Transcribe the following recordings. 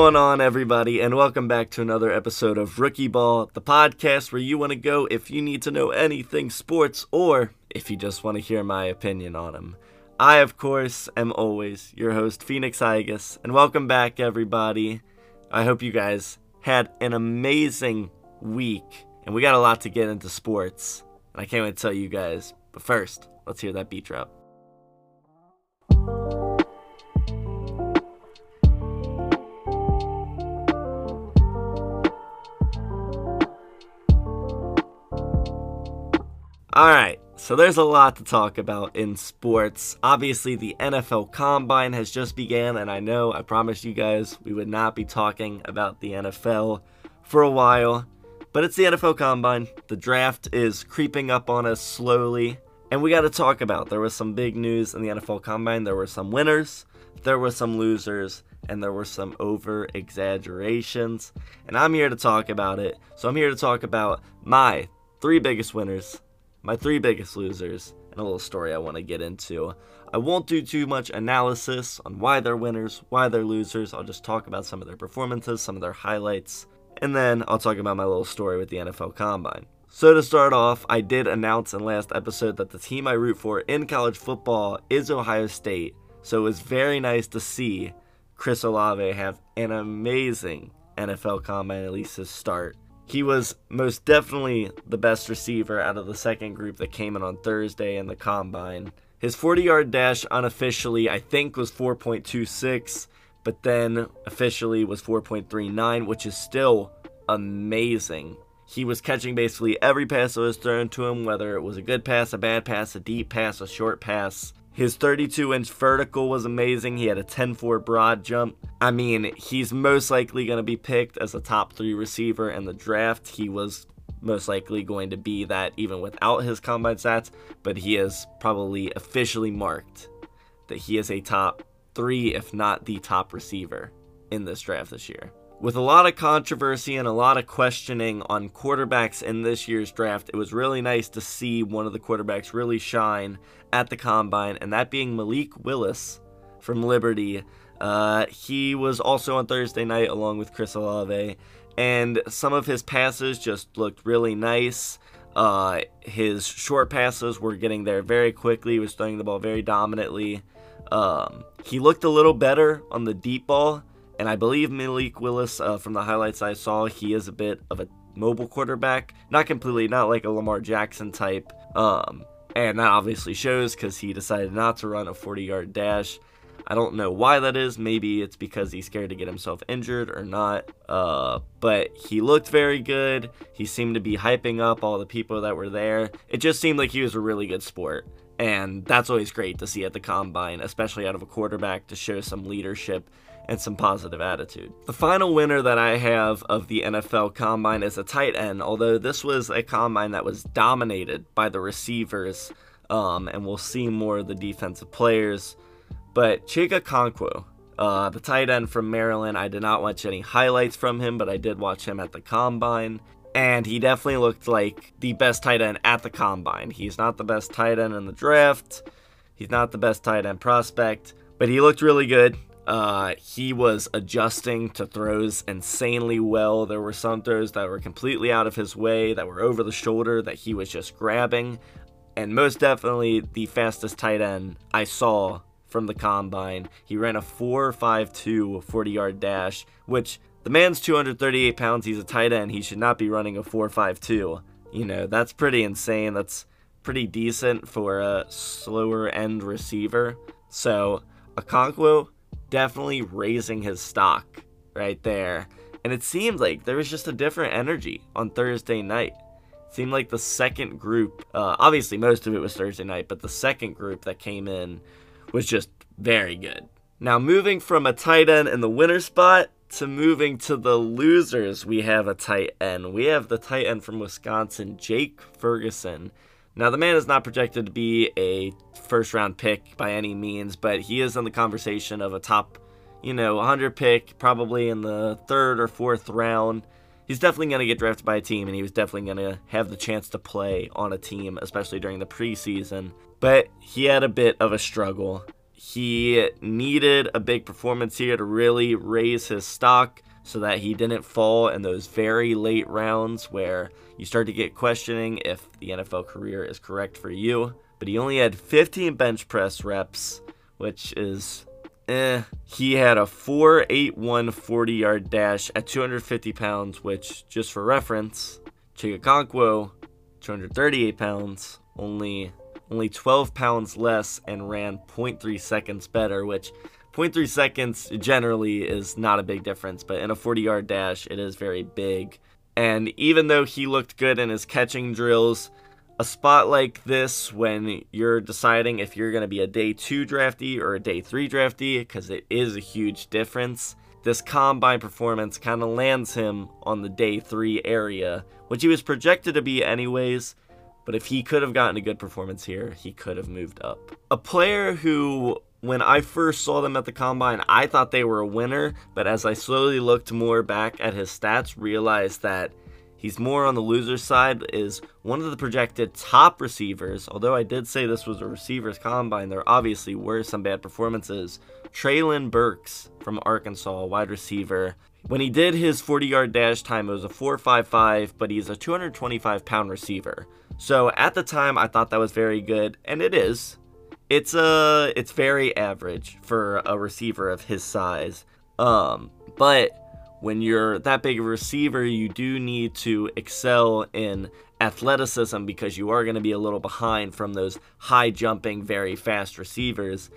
Going on, everybody, and welcome back to another episode of Rookie Ball, the podcast where you want to go if you need to know anything sports or if you just want to hear my opinion on them. I, of course, am always your host, Phoenix Igus, and welcome back, everybody. I hope you guys had an amazing week, and we got a lot to get into sports, and I can't wait to tell you guys. But first, let's hear that beat drop. All right, so there's a lot to talk about in sports. Obviously, the NFL Combine has just began, and I know I promised you guys we would not be talking about the NFL for a while, but it's the NFL Combine. The draft is creeping up on us slowly, and we got to talk about. There was some big news in the NFL Combine. There were some winners, there were some losers, and there were some over exaggerations. And I'm here to talk about it. So I'm here to talk about my three biggest winners my three biggest losers, and a little story I want to get into. I won't do too much analysis on why they're winners, why they're losers. I'll just talk about some of their performances, some of their highlights, and then I'll talk about my little story with the NFL Combine. So, to start off, I did announce in last episode that the team I root for in college football is Ohio State, so it was very nice to see Chris Olave have an amazing NFL Combine, at least his start. He was most definitely the best receiver out of the second group that came in on Thursday in the combine. His 40 yard dash unofficially, I think, was 4.26, but then officially was 4.39, which is still amazing. He was catching basically every pass that was thrown to him, whether it was a good pass, a bad pass, a deep pass, a short pass. His 32 inch vertical was amazing. He had a 10 4 broad jump. I mean, he's most likely going to be picked as a top three receiver in the draft. He was most likely going to be that even without his combine stats, but he is probably officially marked that he is a top three, if not the top receiver in this draft this year. With a lot of controversy and a lot of questioning on quarterbacks in this year's draft, it was really nice to see one of the quarterbacks really shine at the combine, and that being Malik Willis from Liberty. Uh, he was also on Thursday night along with Chris Olave, and some of his passes just looked really nice. Uh, his short passes were getting there very quickly. He was throwing the ball very dominantly. Um, he looked a little better on the deep ball and I believe Malik Willis, uh, from the highlights I saw, he is a bit of a mobile quarterback. Not completely, not like a Lamar Jackson type. Um, and that obviously shows because he decided not to run a 40 yard dash. I don't know why that is. Maybe it's because he's scared to get himself injured or not. Uh, but he looked very good. He seemed to be hyping up all the people that were there. It just seemed like he was a really good sport. And that's always great to see at the combine, especially out of a quarterback to show some leadership and some positive attitude. The final winner that I have of the NFL Combine is a tight end, although this was a combine that was dominated by the receivers, um, and we'll see more of the defensive players. But Chig Okonkwo, uh, the tight end from Maryland, I did not watch any highlights from him, but I did watch him at the Combine. And he definitely looked like the best tight end at the Combine. He's not the best tight end in the draft. He's not the best tight end prospect, but he looked really good. Uh, he was adjusting to throws insanely well. There were some throws that were completely out of his way, that were over the shoulder, that he was just grabbing. And most definitely the fastest tight end I saw from the combine. He ran a 4.52 40 yard dash, which the man's 238 pounds. He's a tight end. He should not be running a 4.52. You know, that's pretty insane. That's pretty decent for a slower end receiver. So, Okonkwo definitely raising his stock right there. And it seemed like there was just a different energy on Thursday night. It seemed like the second group, uh, obviously most of it was Thursday night, but the second group that came in was just very good. Now, moving from a tight end in the winner spot to moving to the losers, we have a tight end. We have the tight end from Wisconsin, Jake Ferguson. Now, the man is not projected to be a first round pick by any means, but he is in the conversation of a top, you know, 100 pick, probably in the third or fourth round. He's definitely going to get drafted by a team, and he was definitely going to have the chance to play on a team, especially during the preseason. But he had a bit of a struggle. he needed a big performance here to really raise his stock so that he didn't fall in those very late rounds where you start to get questioning if the NFL career is correct for you. But he only had 15 bench press reps, which is eh. He had a 4.81 40 yard dash at 250 pounds, which, just for reference, Chig 238 pounds, only only 12 pounds less and ran 0.3 seconds better, which 0.3 seconds generally is not a big difference, but in a 40 yard dash, it is very big. And even though he looked good in his catching drills, a spot like this when you're deciding if you're going to be a day two draftee or a day three draftee, because it is a huge difference, this combine performance kind of lands him on the day three area, which he was projected to be anyways. But if he could have gotten a good performance here, he could have moved up. A player who when I first saw them at the combine, I thought they were a winner, but as I slowly looked more back at his stats, realized that he's more on the loser side, is one of the projected top receivers. Although I did say this was a receivers combine, there obviously were some bad performances. Treylon Burks from Arkansas, wide receiver. When he did his 40 yard dash time, it was a 4.55, but he's a 225 pound receiver. So at the time, I thought that was very good, and it is. It's uh it's very average for a receiver of his size. Um, but when you're that big a receiver, you do need to excel in athleticism because you are going to be a little behind from those high jumping, very fast receivers.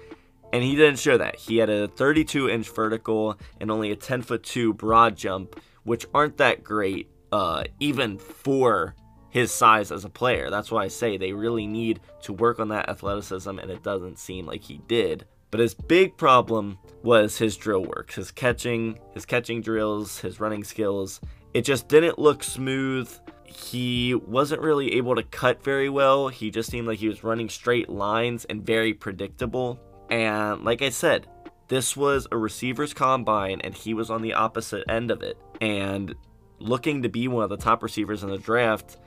And he didn't show that. He had a 32 inch vertical and only a 10 foot 2 broad jump, which aren't that great, uh, even for his size as a player. That's why I say they really need to work on that athleticism, and it doesn't seem like he did. But his big problem was his drill work, his catching, his catching drills, his running skills. It just didn't look smooth. He wasn't really able to cut very well. He just seemed like he was running straight lines and very predictable. And like I said, this was a receiver's combine and he was on the opposite end of it. And looking to be one of the top receivers in the draft,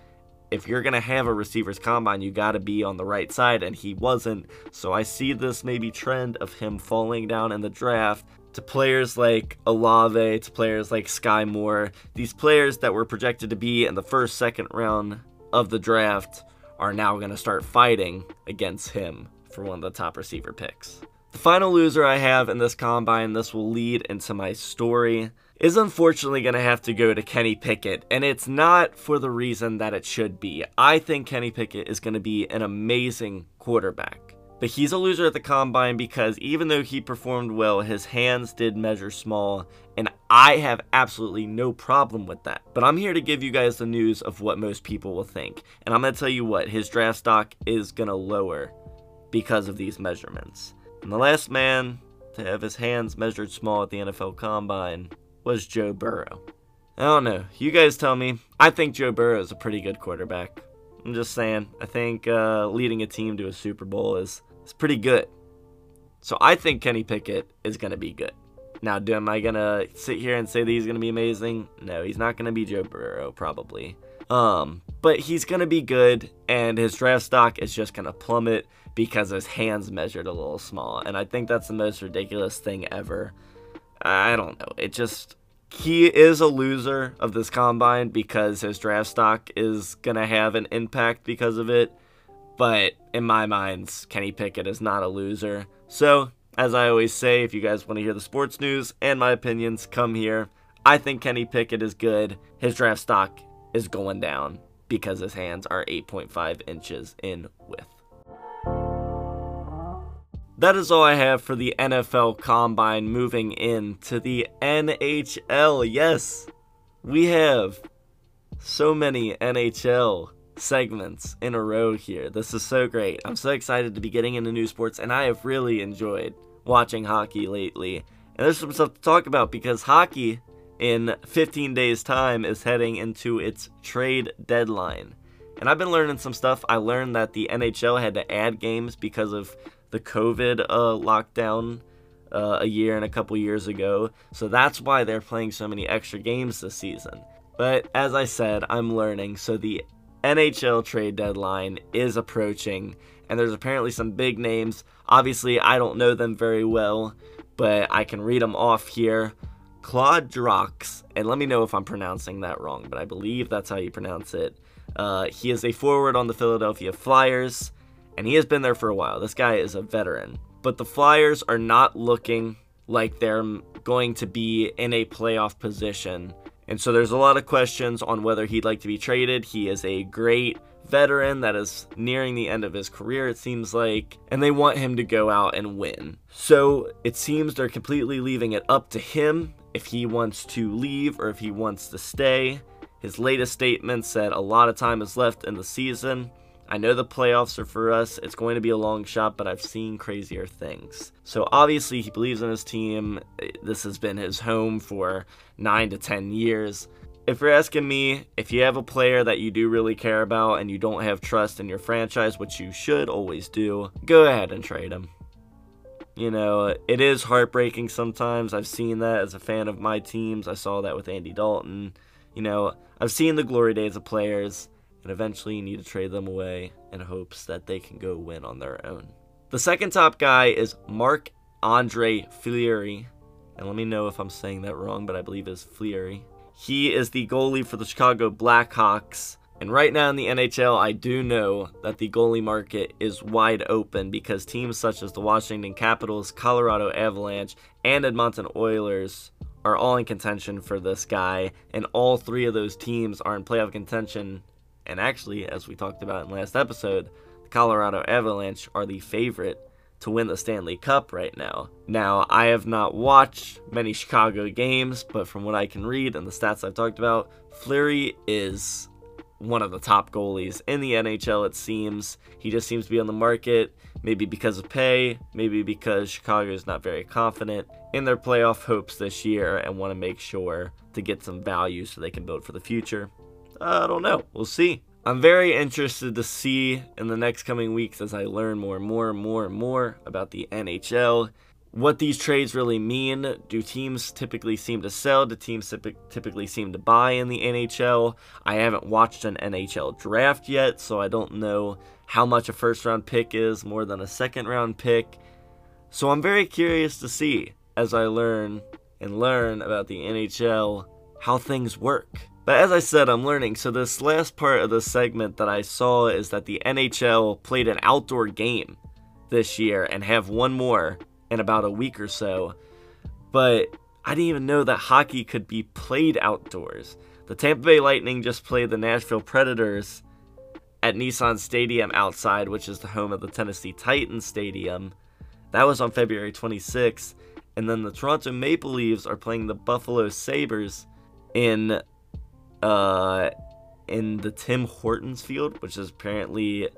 if you're going to have a receiver's combine, you got to be on the right side, and he wasn't. So I see this maybe trend of him falling down in the draft to players like Olave, to players like Skyy Moore. These players that were projected to be in the first, second round of the draft are now going to start fighting against him for one of the top receiver picks. The final loser I have in this combine, this will lead into my story is unfortunately going to have to go to Kenny Pickett, and it's not for the reason that it should be. I think Kenny Pickett is going to be an amazing quarterback. But he's a loser at the combine because even though he performed well, his hands did measure small, and I have absolutely no problem with that. But I'm here to give you guys the news of what most people will think. And I'm going to tell you what, his draft stock is going to lower because of these measurements. And the last man to have his hands measured small at the NFL combine was Joe Burrow. I don't know. You guys tell me. I think Joe Burrow is a pretty good quarterback. I'm just saying. I think uh, leading a team to a Super Bowl is, is pretty good. So I think Kenny Pickett is going to be good. Now, do, am I going to sit here and say that he's going to be amazing? No, he's not going to be Joe Burrow, probably. Um, but he's going to be good, and his draft stock is just going to plummet because his hands measured a little small. And I think that's the most ridiculous thing ever. I don't know. It just he is a loser of this combine because his draft stock is gonna have an impact because of it. But in my mind, Kenny Pickett is not a loser. So, as I always say, if you guys want to hear the sports news and my opinions, come here. I think Kenny Pickett is good. His draft stock is going down because his hands are 8.5 inches in width. That is all I have for the NFL Combine moving into the NHL. Yes, we have so many NHL segments in a row here. This is so great. I'm so excited to be getting into new sports, and I have really enjoyed watching hockey lately. And there's some stuff to talk about because hockey in 15 days' time is heading into its trade deadline. And I've been learning some stuff. I learned that the NHL had to add games because of the COVID uh, lockdown uh, a year and a couple years ago. So that's why they're playing so many extra games this season. But as I said, I'm learning. So the NHL trade deadline is approaching, and there's apparently some big names. Obviously, I don't know them very well, but I can read them off here. Claude Giroux, and let me know if I'm pronouncing that wrong, but I believe that's how you pronounce it. Uh, he is a forward on the Philadelphia Flyers, and he has been there for a while. This guy is a veteran. But the Flyers are not looking like they're going to be in a playoff position. And so there's a lot of questions on whether he'd like to be traded. He is a great veteran that is nearing the end of his career, it seems like, and they want him to go out and win. So it seems they're completely leaving it up to him if he wants to leave or if he wants to stay. His latest statement said a lot of time is left in the season. I know the playoffs are for us. It's going to be a long shot, but I've seen crazier things. So obviously, he believes in his team. This has been his home for nine to 10 years. If you're asking me, if you have a player that you do really care about and you don't have trust in your franchise, which you should always do, go ahead and trade him. You know, it is heartbreaking sometimes. I've seen that as a fan of my teams. I saw that with Andy Dalton. You know, I've seen the glory days of players and eventually you need to trade them away in hopes that they can go win on their own. The second top guy is Marc Andre Fleury, and let me know if I'm saying that wrong, but I believe it's Fleury. He is the goalie for the Chicago Blackhawks. And right now in the NHL, I do know that the goalie market is wide open because teams such as the Washington Capitals, Colorado Avalanche, and Edmonton Oilers are all in contention for this guy. And all three of those teams are in playoff contention and actually, as we talked about in last episode, the Colorado Avalanche are the favorite to win the Stanley Cup right now. Now, I have not watched many Chicago games, but from what I can read and the stats I've talked about, Fleury is one of the top goalies in the NHL, it seems. He just seems to be on the market, maybe because of pay, maybe because Chicago is not very confident in their playoff hopes this year and want to make sure to get some value so they can build for the future. Uh, I don't know. We'll see. I'm very interested to see in the next coming weeks as I learn more and more and more and more about the NHL. What these trades really mean. Do teams typically seem to sell? Do teams typically seem to buy in the NHL? I haven't watched an NHL draft yet, so I don't know how much a first round pick is more than a second round pick. So I'm very curious to see as I learn and learn about the NHL how things work. But as I said, I'm learning. So this last part of the segment that I saw is that the NHL played an outdoor game this year and have one more in about a week or so. But I didn't even know that hockey could be played outdoors. The Tampa Bay Lightning just played the Nashville Predators at Nissan Stadium outside, which is the home of the Tennessee Titans Stadium. That was on February 26th. And then the Toronto Maple Leafs are playing the Buffalo Sabres in uh, in the Tim Hortons field, which is apparently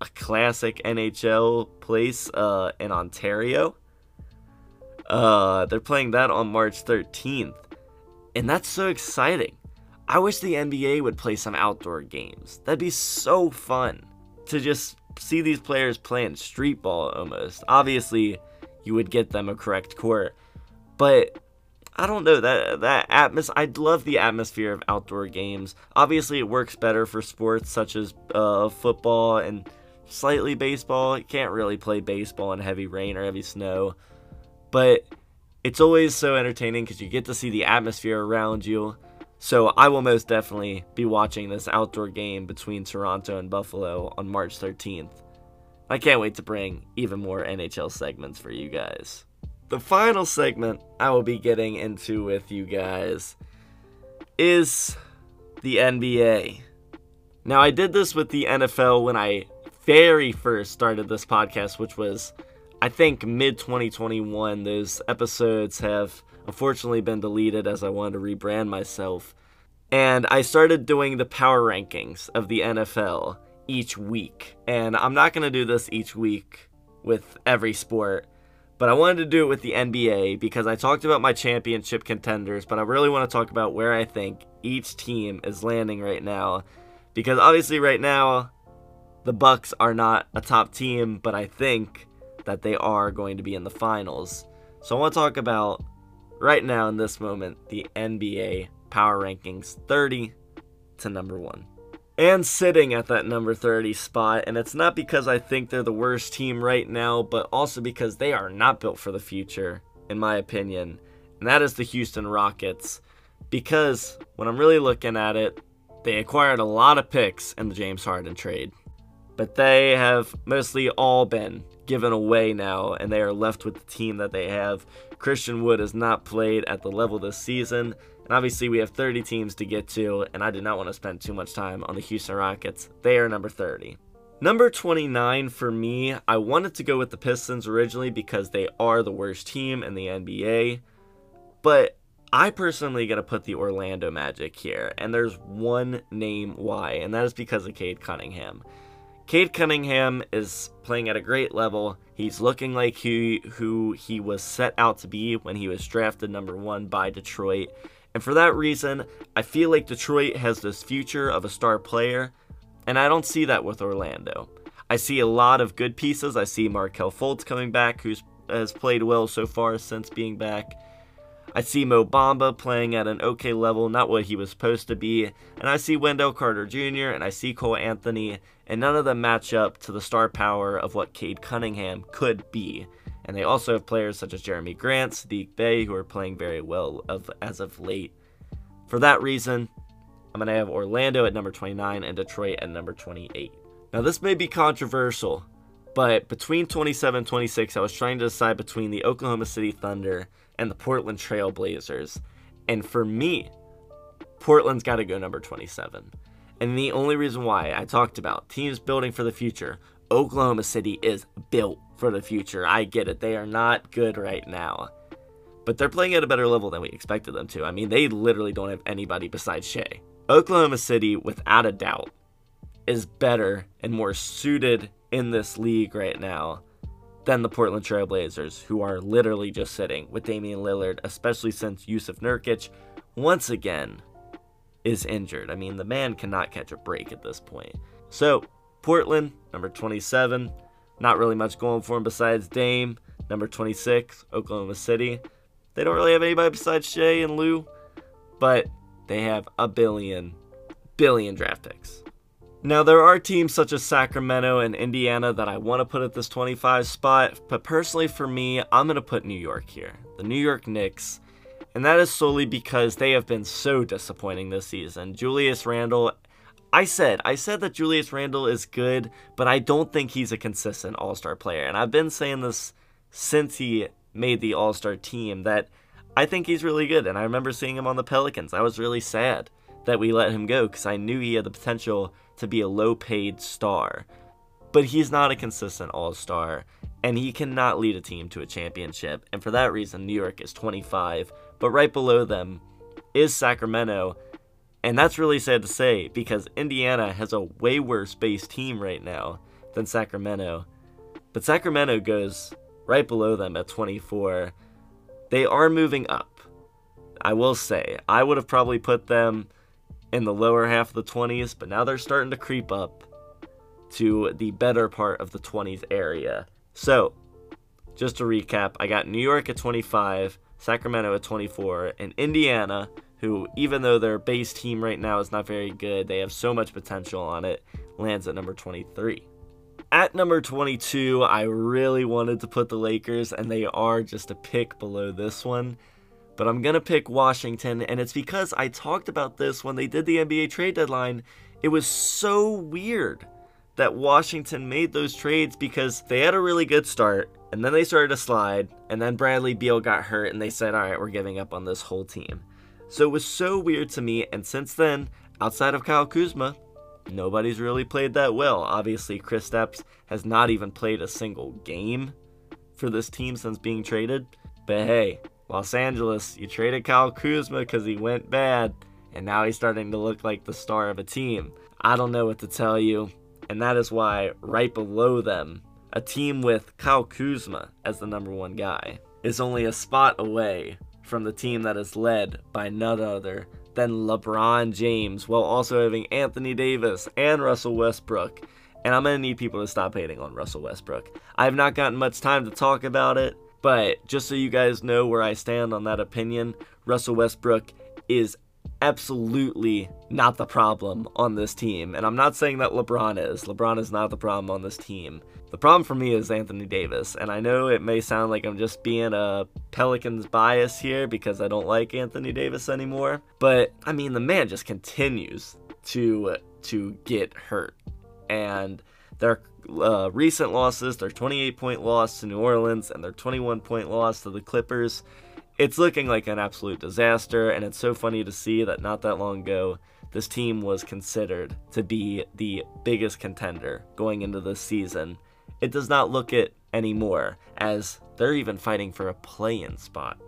a classic NHL place uh, in Ontario. Uh, they're playing that on March 13th. And that's so exciting. I wish the NBA would play some outdoor games. That'd be so fun to just see these players playing street ball almost. Obviously, you would get them a correct court, but I don't know that that atmos. I love the atmosphere of outdoor games. Obviously, it works better for sports such as uh, football and slightly baseball. You can't really play baseball in heavy rain or heavy snow, but it's always so entertaining because you get to see the atmosphere around you. So I will most definitely be watching this outdoor game between Toronto and Buffalo on March 13th. I can't wait to bring even more NHL segments for you guys the final segment I will be getting into with you guys is the NBA. Now, I did this with the NFL when I very first started this podcast, which was, I think, mid 2021. Those episodes have unfortunately been deleted as I wanted to rebrand myself. And I started doing the power rankings of the NFL each week. And I'm not going to do this each week with every sport but I wanted to do it with the NBA because I talked about my championship contenders, but I really want to talk about where I think each team is landing right now. Because obviously right now the Bucks are not a top team, but I think that they are going to be in the finals. So I want to talk about right now in this moment the NBA power rankings 30 to number 1. And sitting at that number 30 spot. And it's not because I think they're the worst team right now, but also because they are not built for the future, in my opinion. And that is the Houston Rockets. Because when I'm really looking at it, they acquired a lot of picks in the James Harden trade. But they have mostly all been given away now, and they are left with the team that they have. Christian Wood has not played at the level this season, and obviously, we have 30 teams to get to, and I did not want to spend too much time on the Houston Rockets. They are number 30. Number 29 for me, I wanted to go with the Pistons originally because they are the worst team in the NBA, but I personally got to put the Orlando Magic here, and there's one name why, and that is because of Cade Cunningham. Cade Cunningham is playing at a great level. He's looking like he, who he was set out to be when he was drafted number one by Detroit. And for that reason, I feel like Detroit has this future of a star player, and I don't see that with Orlando. I see a lot of good pieces. I see Markelle Fultz coming back, who has played well so far since being back. I see Mo Bamba playing at an okay level, not what he was supposed to be. And I see Wendell Carter Jr. and I see Cole Anthony, and none of them match up to the star power of what Cade Cunningham could be. And they also have players such as Jerami Grant, Saddiq Bey, who are playing very well of, as of late. For that reason, I'm going to have Orlando at number 29 and Detroit at number 28. Now, this may be controversial, but between 27 and 26, I was trying to decide between the Oklahoma City Thunder and the Portland Trail Blazers. And for me, Portland's got to go number 27. And the only reason why I talked about teams building for the future, Oklahoma City is built for the future. I get it. They are not good right now. But they're playing at a better level than we expected them to. I mean, they literally don't have anybody besides Shai. Oklahoma City, without a doubt, is better and more suited in this league right now than the Portland Trailblazers, who are literally just sitting with Damian Lillard, especially since Yusuf Nurkic, once again, is injured. I mean, the man cannot catch a break at this point. So, Portland, number 27, not really much going for him besides Dame. Number 26, Oklahoma City. They don't really have anybody besides Shai and Lu, but they have a billion, billion draft picks. Now, there are teams such as Sacramento and Indiana that I want to put at this 25 spot, but personally for me, I'm going to put New York here. The New York Knicks. And that is solely because they have been so disappointing this season. Julius Randle I said, I said that Julius Randle is good, but I don't think he's a consistent All Star player. And I've been saying this since he made the All Star team that I think he's really good. And I remember seeing him on the Pelicans. I was really sad that we let him go because I knew he had the potential to be a low paid star. But he's not a consistent All Star, and he cannot lead a team to a championship. And for that reason, New York is 25. But right below them is Sacramento and that's really sad to say because Indiana has a way worse base team right now than Sacramento. But Sacramento goes right below them at 24. They are moving up. I will say, I would have probably put them in the lower half of the 20s, but now they're starting to creep up to the better part of the 20s area. So, just to recap, I got New York at 25, Sacramento at 24, and Indiana who, even though their base team right now is not very good, they have so much potential on it, lands at number 23. At number 22, I really wanted to put the Lakers, and they are just a pick below this one. But I'm going to pick Washington, and it's because I talked about this when they did the NBA trade deadline. It was so weird that Washington made those trades because they had a really good start, and then they started to slide, and then Bradley Beal got hurt, and they said, all right, we're giving up on this whole team. So it was so weird to me, and since then, outside of Kyle Kuzma, nobody's really played that well. Obviously, Chris Kristaps has not even played a single game for this team since being traded. But hey, Los Angeles, you traded Kyle Kuzma because he went bad, and now he's starting to look like the star of a team. I don't know what to tell you, and that is why right below them, a team with Kyle Kuzma as the number one guy is only a spot away from the team that is led by none other than LeBron James, while also having Anthony Davis and Russell Westbrook. And I'm going to need people to stop hating on Russell Westbrook. I have not gotten much time to talk about it, but just so you guys know where I stand on that opinion, Russell Westbrook is absolutely not the problem on this team. And I'm not saying that LeBron is. LeBron is not the problem on this team. The problem for me is Anthony Davis. And I know it may sound like I'm just being a Pelicans bias here because I don't like Anthony Davis anymore. But I mean, the man just continues to to get hurt. And their uh, recent losses, their 28 point loss to New Orleans and their 21 point loss to the Clippers, it's looking like an absolute disaster, and it's so funny to see that not that long ago, this team was considered to be the biggest contender going into this season. It does not look it anymore, as they're even fighting for a play in spot.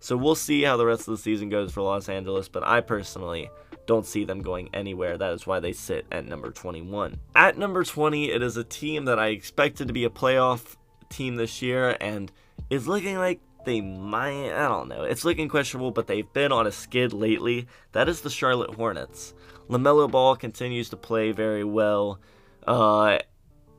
So we'll see how the rest of the season goes for Los Angeles, but I personally don't see them going anywhere. That is why they sit at number 21. At number 20, it is a team that I expected to be a playoff team this year and is looking like they might, I don't know. It's looking questionable, but they've been on a skid lately. That is the Charlotte Hornets. LaMelo Ball continues to play very well. Uh,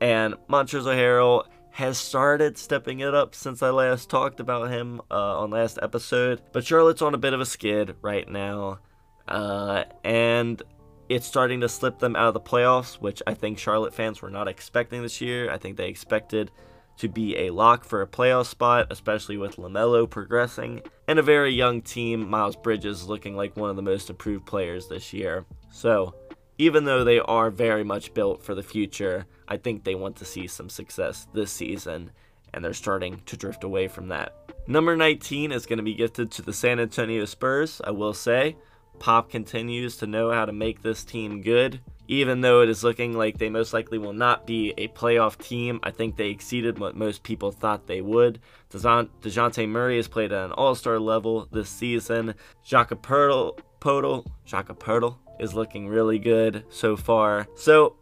and Montrezl Harrell has started stepping it up since I last talked about him uh, on last episode. But Charlotte's on a bit of a skid right now. Uh, and it's starting to slip them out of the playoffs, which I think Charlotte fans were not expecting this year. I think they expected to be a lock for a playoff spot, especially with LaMelo progressing, and a very young team, Miles Bridges looking like one of the most improved players this year. So, even though they are very much built for the future, I think they want to see some success this season, and they're starting to drift away from that. Number 19 is going to be gifted to the San Antonio Spurs, I will say. Pop continues to know how to make this team good even though it is looking like they most likely will not be a playoff team, I think they exceeded what most people thought they would. DeJounte Murray has played at an all star level this season. Podol, Jakob Poeltl is looking really good so far. So,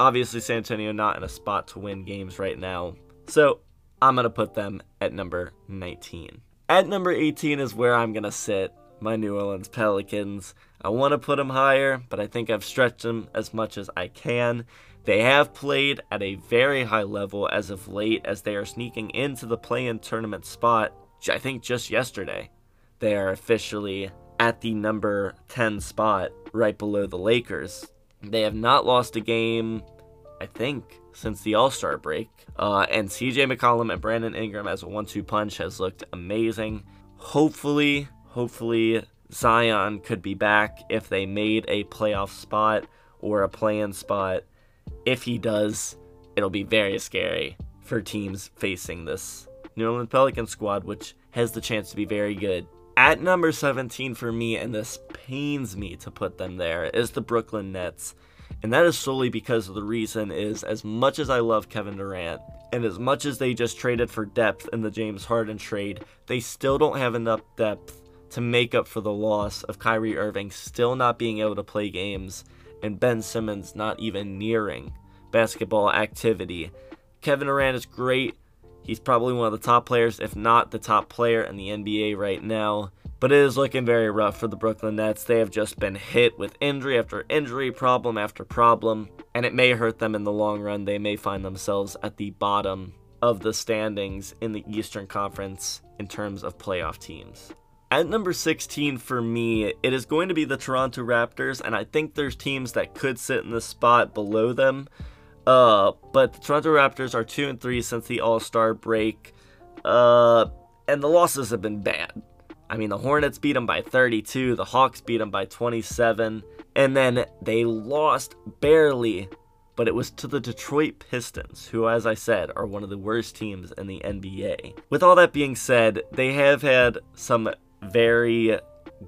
obviously, San Antonio not in a spot to win games right now. So, I'm going to put them at number 19. At number 18 is where I'm going to sit my New Orleans Pelicans. I want to put them higher, but I think I've stretched them as much as I can. They have played at a very high level as of late as they are sneaking into the play-in tournament spot. I think just yesterday. They are officially at the number 10 spot right below the Lakers. They have not lost a game, I think, since the All Star break. Uh, and CJ McCollum and Brandon Ingram as a one two punch has looked amazing. Hopefully, Hopefully, Zion could be back if they made a playoff spot or a play-in spot. If he does, it'll be very scary for teams facing this New Orleans Pelican squad, which has the chance to be very good. At number 17 for me, and this pains me to put them there, is the Brooklyn Nets. And that is solely because the reason is as much as I love Kevin Durant, and as much as they just traded for depth in the James Harden trade, they still don't have enough depth to make up for the loss of Kyrie Irving still not being able to play games and Ben Simmons not even nearing basketball activity. Kevin Durant is great. He's probably one of the top players, if not the top player in the NBA right now. But it is looking very rough for the Brooklyn Nets. They have just been hit with injury after injury, problem after problem, and it may hurt them in the long run. They may find themselves at the bottom of the standings in the Eastern Conference in terms of playoff teams. At number 16 for me, it is going to be the Toronto Raptors, and I think there's teams that could sit in the spot below them. Uh, but the Toronto Raptors are 2 and 3 since the All Star break. Uh, and the losses have been bad. I mean, the Hornets beat them by 32, the Hawks beat them by 27, and then they lost barely, but it was to the Detroit Pistons, who, as I said, are one of the worst teams in the NBA. With all that being said, they have had some very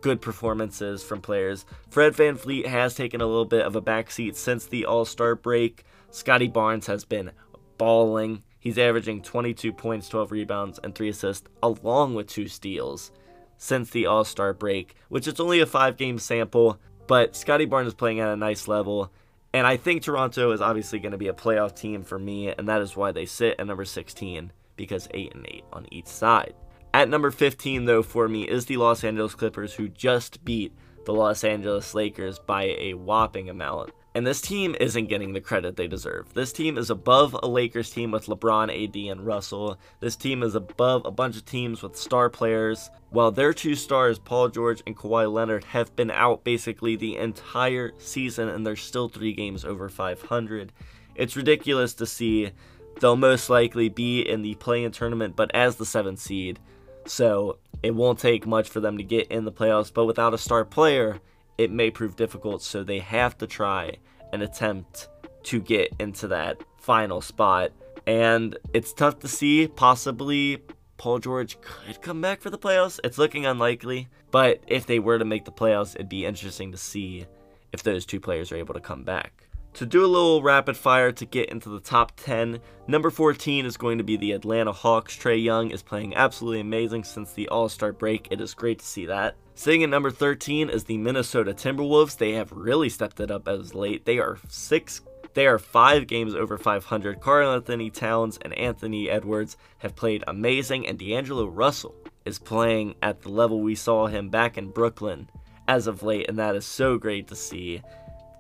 good performances from players. Fred VanVleet has taken a little bit of a backseat since the All Star break. Scottie Barnes has been balling. He's averaging 22 points, 12 rebounds, and 3 assists, along with 2 steals since the All Star break, which is only a 5 game sample, but Scottie Barnes is playing at a nice level. And I think Toronto is obviously going to be a playoff team for me, and that is why they sit at number 16 because 8 and 8 on each side. At number 15, though, for me is the Los Angeles Clippers, who just beat the Los Angeles Lakers by a whopping amount. And this team isn't getting the credit they deserve. This team is above a Lakers team with LeBron, AD, and Russell. This team is above a bunch of teams with star players. While their two stars, Paul George and Kawhi Leonard, have been out basically the entire season and they're still three games over 500. It's ridiculous to see. They'll most likely be in the play-in tournament, but as the seventh seed. So it won't take much for them to get in the playoffs, but without a star player, it may prove difficult, so they have to try and attempt to get into that final spot. And it's tough to see. Possibly Paul George could come back for the playoffs. It's looking unlikely, but if they were to make the playoffs, it'd be interesting to see if those two players are able to come back. To do a little rapid fire to get into the top 10, number 14 is going to be the Atlanta Hawks. Trae Young is playing absolutely amazing since the All Star break. It is great to see that. Sitting at number 13 is the Minnesota Timberwolves. They have really stepped it up as late. They are six they are five games over 500. Karl-Anthony Towns and Anthony Edwards have played amazing, and D'Angelo Russell is playing at the level we saw him back in Brooklyn as of late, and that is so great to see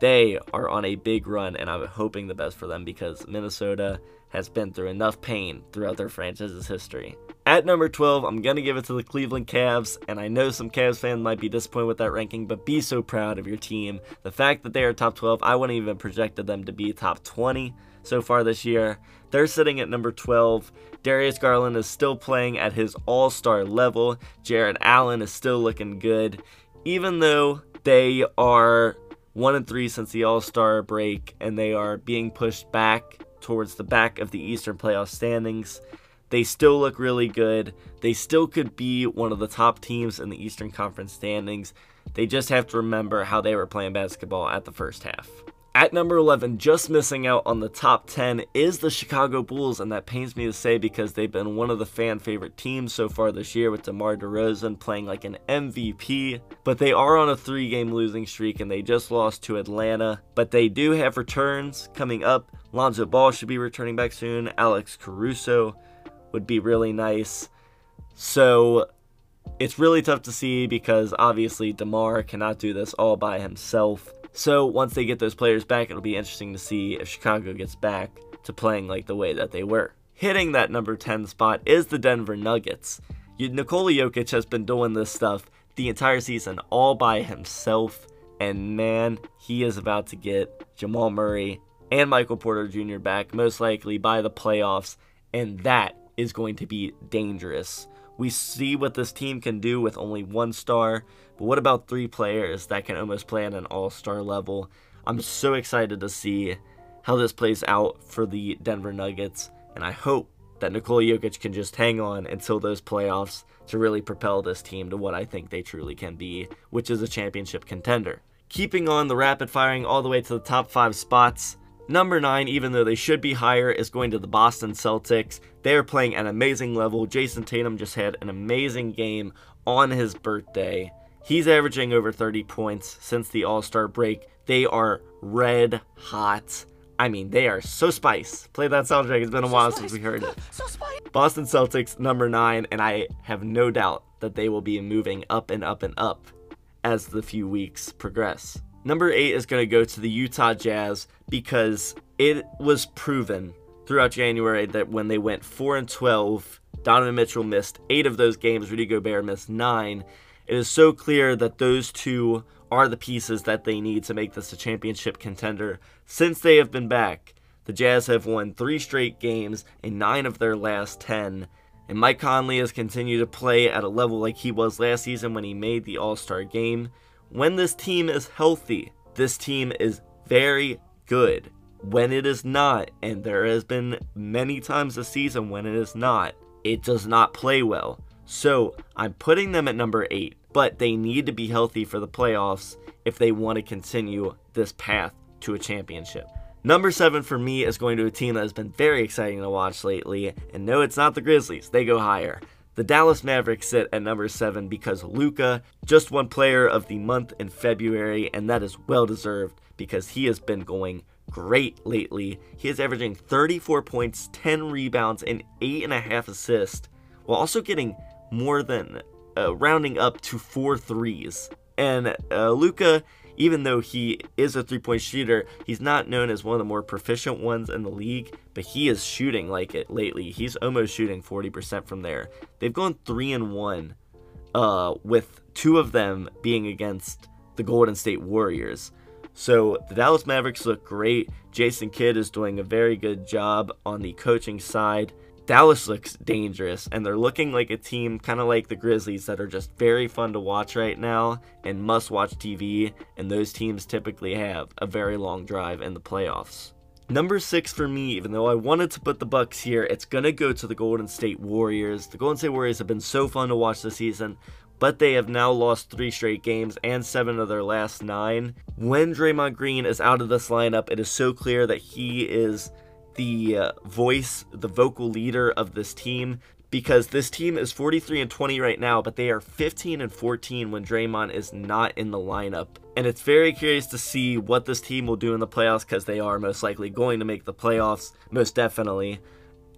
they are on a big run, and I'm hoping the best for them because Minnesota has been through enough pain throughout their franchise's history. At number 12, I'm going to give it to the Cleveland Cavs, and I know some Cavs fans might be disappointed with that ranking, but be so proud of your team. The fact that they are top 12, I wouldn't even projected them to be top 20 so far this year. They're sitting at number 12. Darius Garland is still playing at his all star level. Jarrett Allen is still looking good. Even though they are one and three since the All Star break, and they are being pushed back towards the back of the Eastern playoff standings. They still look really good. They still could be one of the top teams in the Eastern Conference standings. They just have to remember how they were playing basketball at the first half. At number 11, just missing out on the top 10, is the Chicago Bulls, and that pains me to say because they've been one of the fan favorite teams so far this year with DeMar DeRozan playing like an MVP. But they are on a three game losing streak and they just lost to Atlanta. But they do have returns coming up. Lonzo Ball should be returning back soon. Alex Caruso would be really nice. So it's really tough to see because obviously DeMar cannot do this all by himself. So once they get those players back, it'll be interesting to see if Chicago gets back to playing like the way that they were. Hitting that number 10 spot is the Denver Nuggets. Nikola Jokic has been doing this stuff the entire season all by himself, and man, he is about to get Jamal Murray and Michael Porter Jr. back, most likely by the playoffs, and that is going to be dangerous. We see what this team can do with only one star, but what about three players that can almost play at an all star level? I'm so excited to see how this plays out for the Denver Nuggets, and I hope that Nikola Jokic can just hang on until those playoffs to really propel this team to what I think they truly can be, which is a championship contender. Keeping on the rapid firing all the way to the top five spots, Number 9, even though they should be higher, is going to the Boston Celtics. They are playing an amazing level. Jayson Tatum just had an amazing game on his birthday. He's averaging over 30 points since the All Star break. They are red hot. I mean, they are so spice. Play that soundtrack. It's been a so while spice. since we heard it. So Boston Celtics, number 9, and I have no doubt that they will be moving up and up and up as the few weeks progress. Number eight is going to go to the Utah Jazz because it was proven throughout January that when they went 4 and 12, Donovan Mitchell missed eight of those games, Rudy Gobert missed nine. It is so clear that those two are the pieces that they need to make this a championship contender. Since they have been back, the Jazz have won three straight games in nine of their last 10. And Mike Conley has continued to play at a level like he was last season when he made the All Star game when this team is healthy, this team is very good. When it is not, and there has been many times this season when it is not, it does not play well. So I'm putting them at number eight, but they need to be healthy for the playoffs if they want to continue this path to a championship. Number seven for me is going to a team that has been very exciting to watch lately, and no, it's not the Grizzlies, they go higher. The Dallas Mavericks sit at number 7 because Luka just won player of the month in February, and that is well deserved because he has been going great lately. He is averaging 34 points, 10 rebounds, and 8.5 assists, while also getting more than uh, rounding up to four threes. And uh, Luka, even though he is a three point shooter, he's not known as one of the more proficient ones in the league, but he is shooting like it lately. He's almost shooting 40% from there. They've gone 3 and 1 uh, with two of them being against the Golden State Warriors. So the Dallas Mavericks look great. Jason Kidd is doing a very good job on the coaching side. Dallas looks dangerous, and they're looking like a team kind of like the Grizzlies that are just very fun to watch right now and must watch TV. And those teams typically have a very long drive in the playoffs. Number six for me, even though I wanted to put the Bucks here, it's gonna go to the Golden State Warriors. The Golden State Warriors have been so fun to watch this season, but they have now lost three straight games and seven of their last nine. When Draymond Green is out of this lineup, it is so clear that he is the uh, voice, the vocal leader of this team because this team is 43 and 20 right now, but they are 15 and 14 when Draymond is not in the lineup. And it's very curious to see what this team will do in the playoffs because they are most likely going to make the playoffs, most definitely.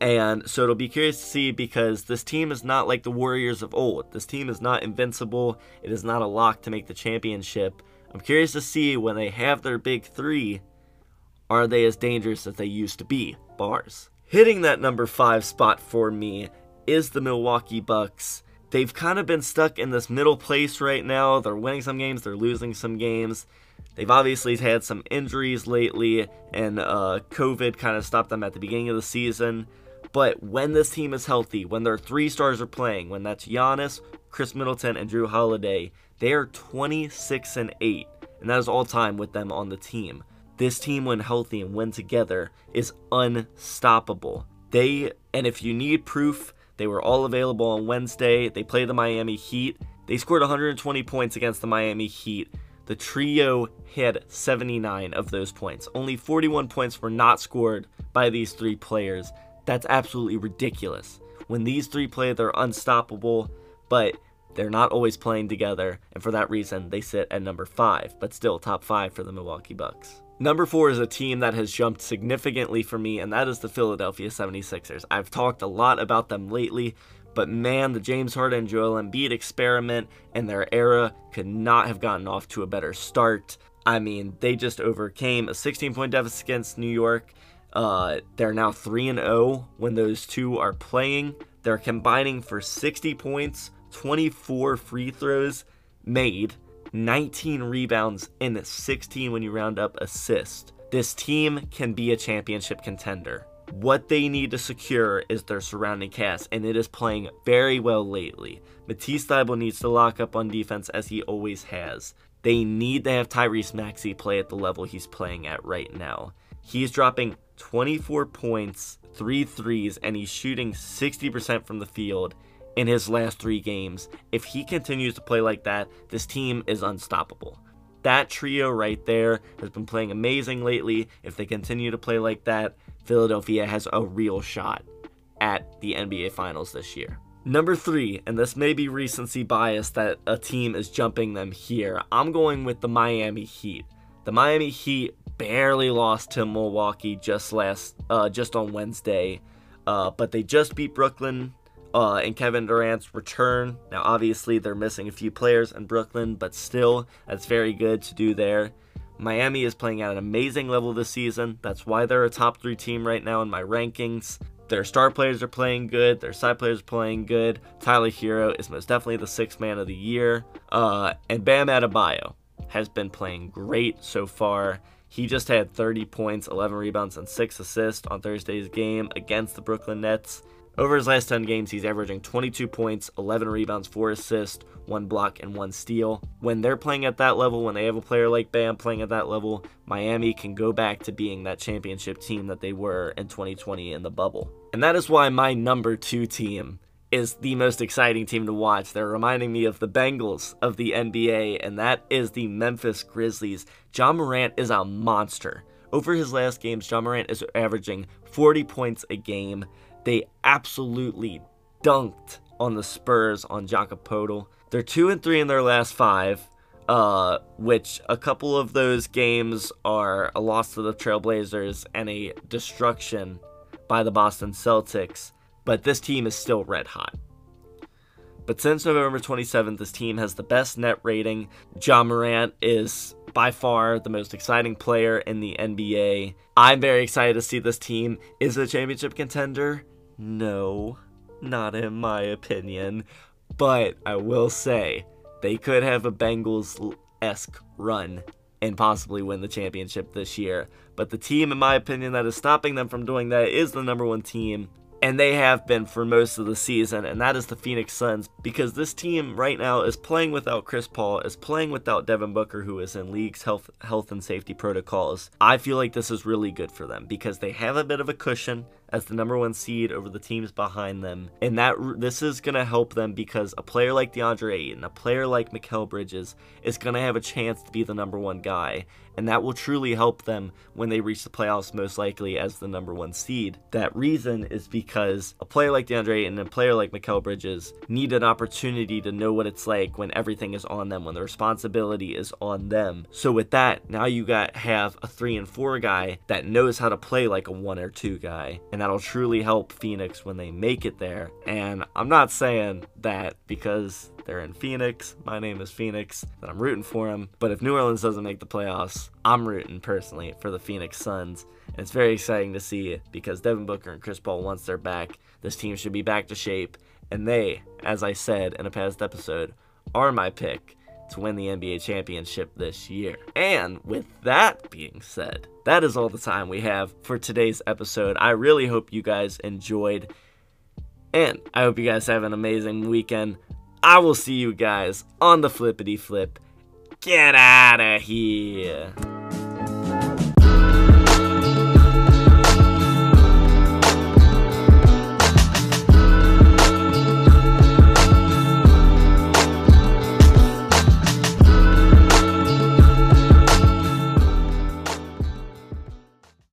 And so it'll be curious to see because this team is not like the Warriors of old. This team is not invincible. It is not a lock to make the championship. I'm curious to see when they have their big three are they as dangerous as they used to be? Bars. Hitting that number five spot for me is the Milwaukee Bucks. They've kind of been stuck in this middle place right now. They're winning some games, they're losing some games. They've obviously had some injuries lately, and uh, COVID kind of stopped them at the beginning of the season. But when this team is healthy, when their three stars are playing, when that's Giannis, Khris Middleton, and Jrue Holiday, they are 26 and 8, and that is all time with them on the team. This team, when healthy and when together, is unstoppable. They, and if you need proof, they were all available on Wednesday. They played the Miami Heat. They scored 120 points against the Miami Heat. The trio had 79 of those points. Only 41 points were not scored by these three players. That's absolutely ridiculous. When these three play, they're unstoppable, but they're not always playing together, and for that reason, they sit at number five, but still top five for the Milwaukee Bucks. Number four is a team that has jumped significantly for me, and that is the Philadelphia 76ers. I've talked a lot about them lately, but man, the James Harden Joel Embiid experiment and their era could not have gotten off to a better start. I mean, they just overcame a 16 point deficit against New York. Uh, they're now 3 and 0 when those two are playing. They're combining for 60 points, 24 free throws made, 19 rebounds, and 16 when you round up assists. This team can be a championship contender. What they need to secure is their surrounding cast, and it is playing very well lately. Matisse Thybulle needs to lock up on defense as he always has. They need to have Tyrese Maxey play at the level he's playing at right now. He's dropping 24 points, three threes, and he's shooting 60% from the field in his last three games. If he continues to play like that, this team is unstoppable. That trio right there has been playing amazing lately. If they continue to play like that, Philadelphia has a real shot at the NBA Finals this year. Number three, and this may be recency bias that a team is jumping them here. I'm going with the Miami Heat. The Miami Heat barely lost to Milwaukee just last, uh, just on Wednesday, uh, but they just beat Brooklyn uh, and Kevin Durant's return. Now, obviously, they're missing a few players in Brooklyn, but still, that's very good to do there. Miami is playing at an amazing level this season. That's why they're a top three team right now in my rankings. Their star players are playing good. Their side players are playing good. Tyler Herro is most definitely the sixth man of the year. Uh, and Bam Adebayo has been playing great so far. He just had 30 points, 11 rebounds, and 6 assists on Thursday's game against the Brooklyn Nets. Over his last 10 games, he's averaging 22 points, 11 rebounds, 4 assists, 1 block, and 1 steal. When they're playing at that level, when they have a player like Bam playing at that level, Miami can go back to being that championship team that they were in 2020 in the bubble. And that is why my number 2 team is the most exciting team to watch. They're reminding me of the Bengals of the NBA, and that is the Memphis Grizzlies. Ja Morant is a monster. Over his last games, Ja Morant is averaging 40 points a game. They absolutely dunked on the Spurs on Jakob Poeltl. They're two and three in their last five, uh, which a couple of those games are a loss to the Trailblazers and a destruction by the Boston Celtics. But this team is still red hot. But since November 27th, this team has the best net rating. Ja Morant is by far the most exciting player in the NBA. I'm very excited to see this team. Is a championship contender? No, not in my opinion. But I will say, they could have a Bengals esque run and possibly win the championship this year. But the team, in my opinion, that is stopping them from doing that is the number one team and they have been for most of the season, and that is the Phoenix Suns, because this team right now is playing without Chris Paul, is playing without Devin Booker, who is in league's health, health and safety protocols. I feel like this is really good for them because they have a bit of a cushion as the number one seed over the teams behind them, and that this is going to help them because a player like DeAndre Ayton, a player like Mikal Bridges, is going to have a chance to be the number one guy, and that will truly help them when they reach the playoffs, most likely as the number one seed. That reason is because a player like DeAndre and a player like Mikal Bridges need an opportunity to know what it's like when everything is on them, when the responsibility is on them. So with that, now you got have a three and four guy that knows how to play like a one or two guy, and that'll truly help Phoenix when they make it there. And I'm not saying that because they're in Phoenix. My name is Phoenix, and I'm rooting for them. But if New Orleans doesn't make the playoffs, I'm rooting personally for the Phoenix Suns. And it's very exciting to see because Devin Booker and Chris Paul, once they're back, this team should be back to shape. And they, as I said in a past episode, are my pick to win the NBA championship this year. And with that being said, that is all the time we have for today's episode. I really hope you guys enjoyed. And I hope you guys have an amazing weekend. I will see you guys on the flippity flip. Get out of here.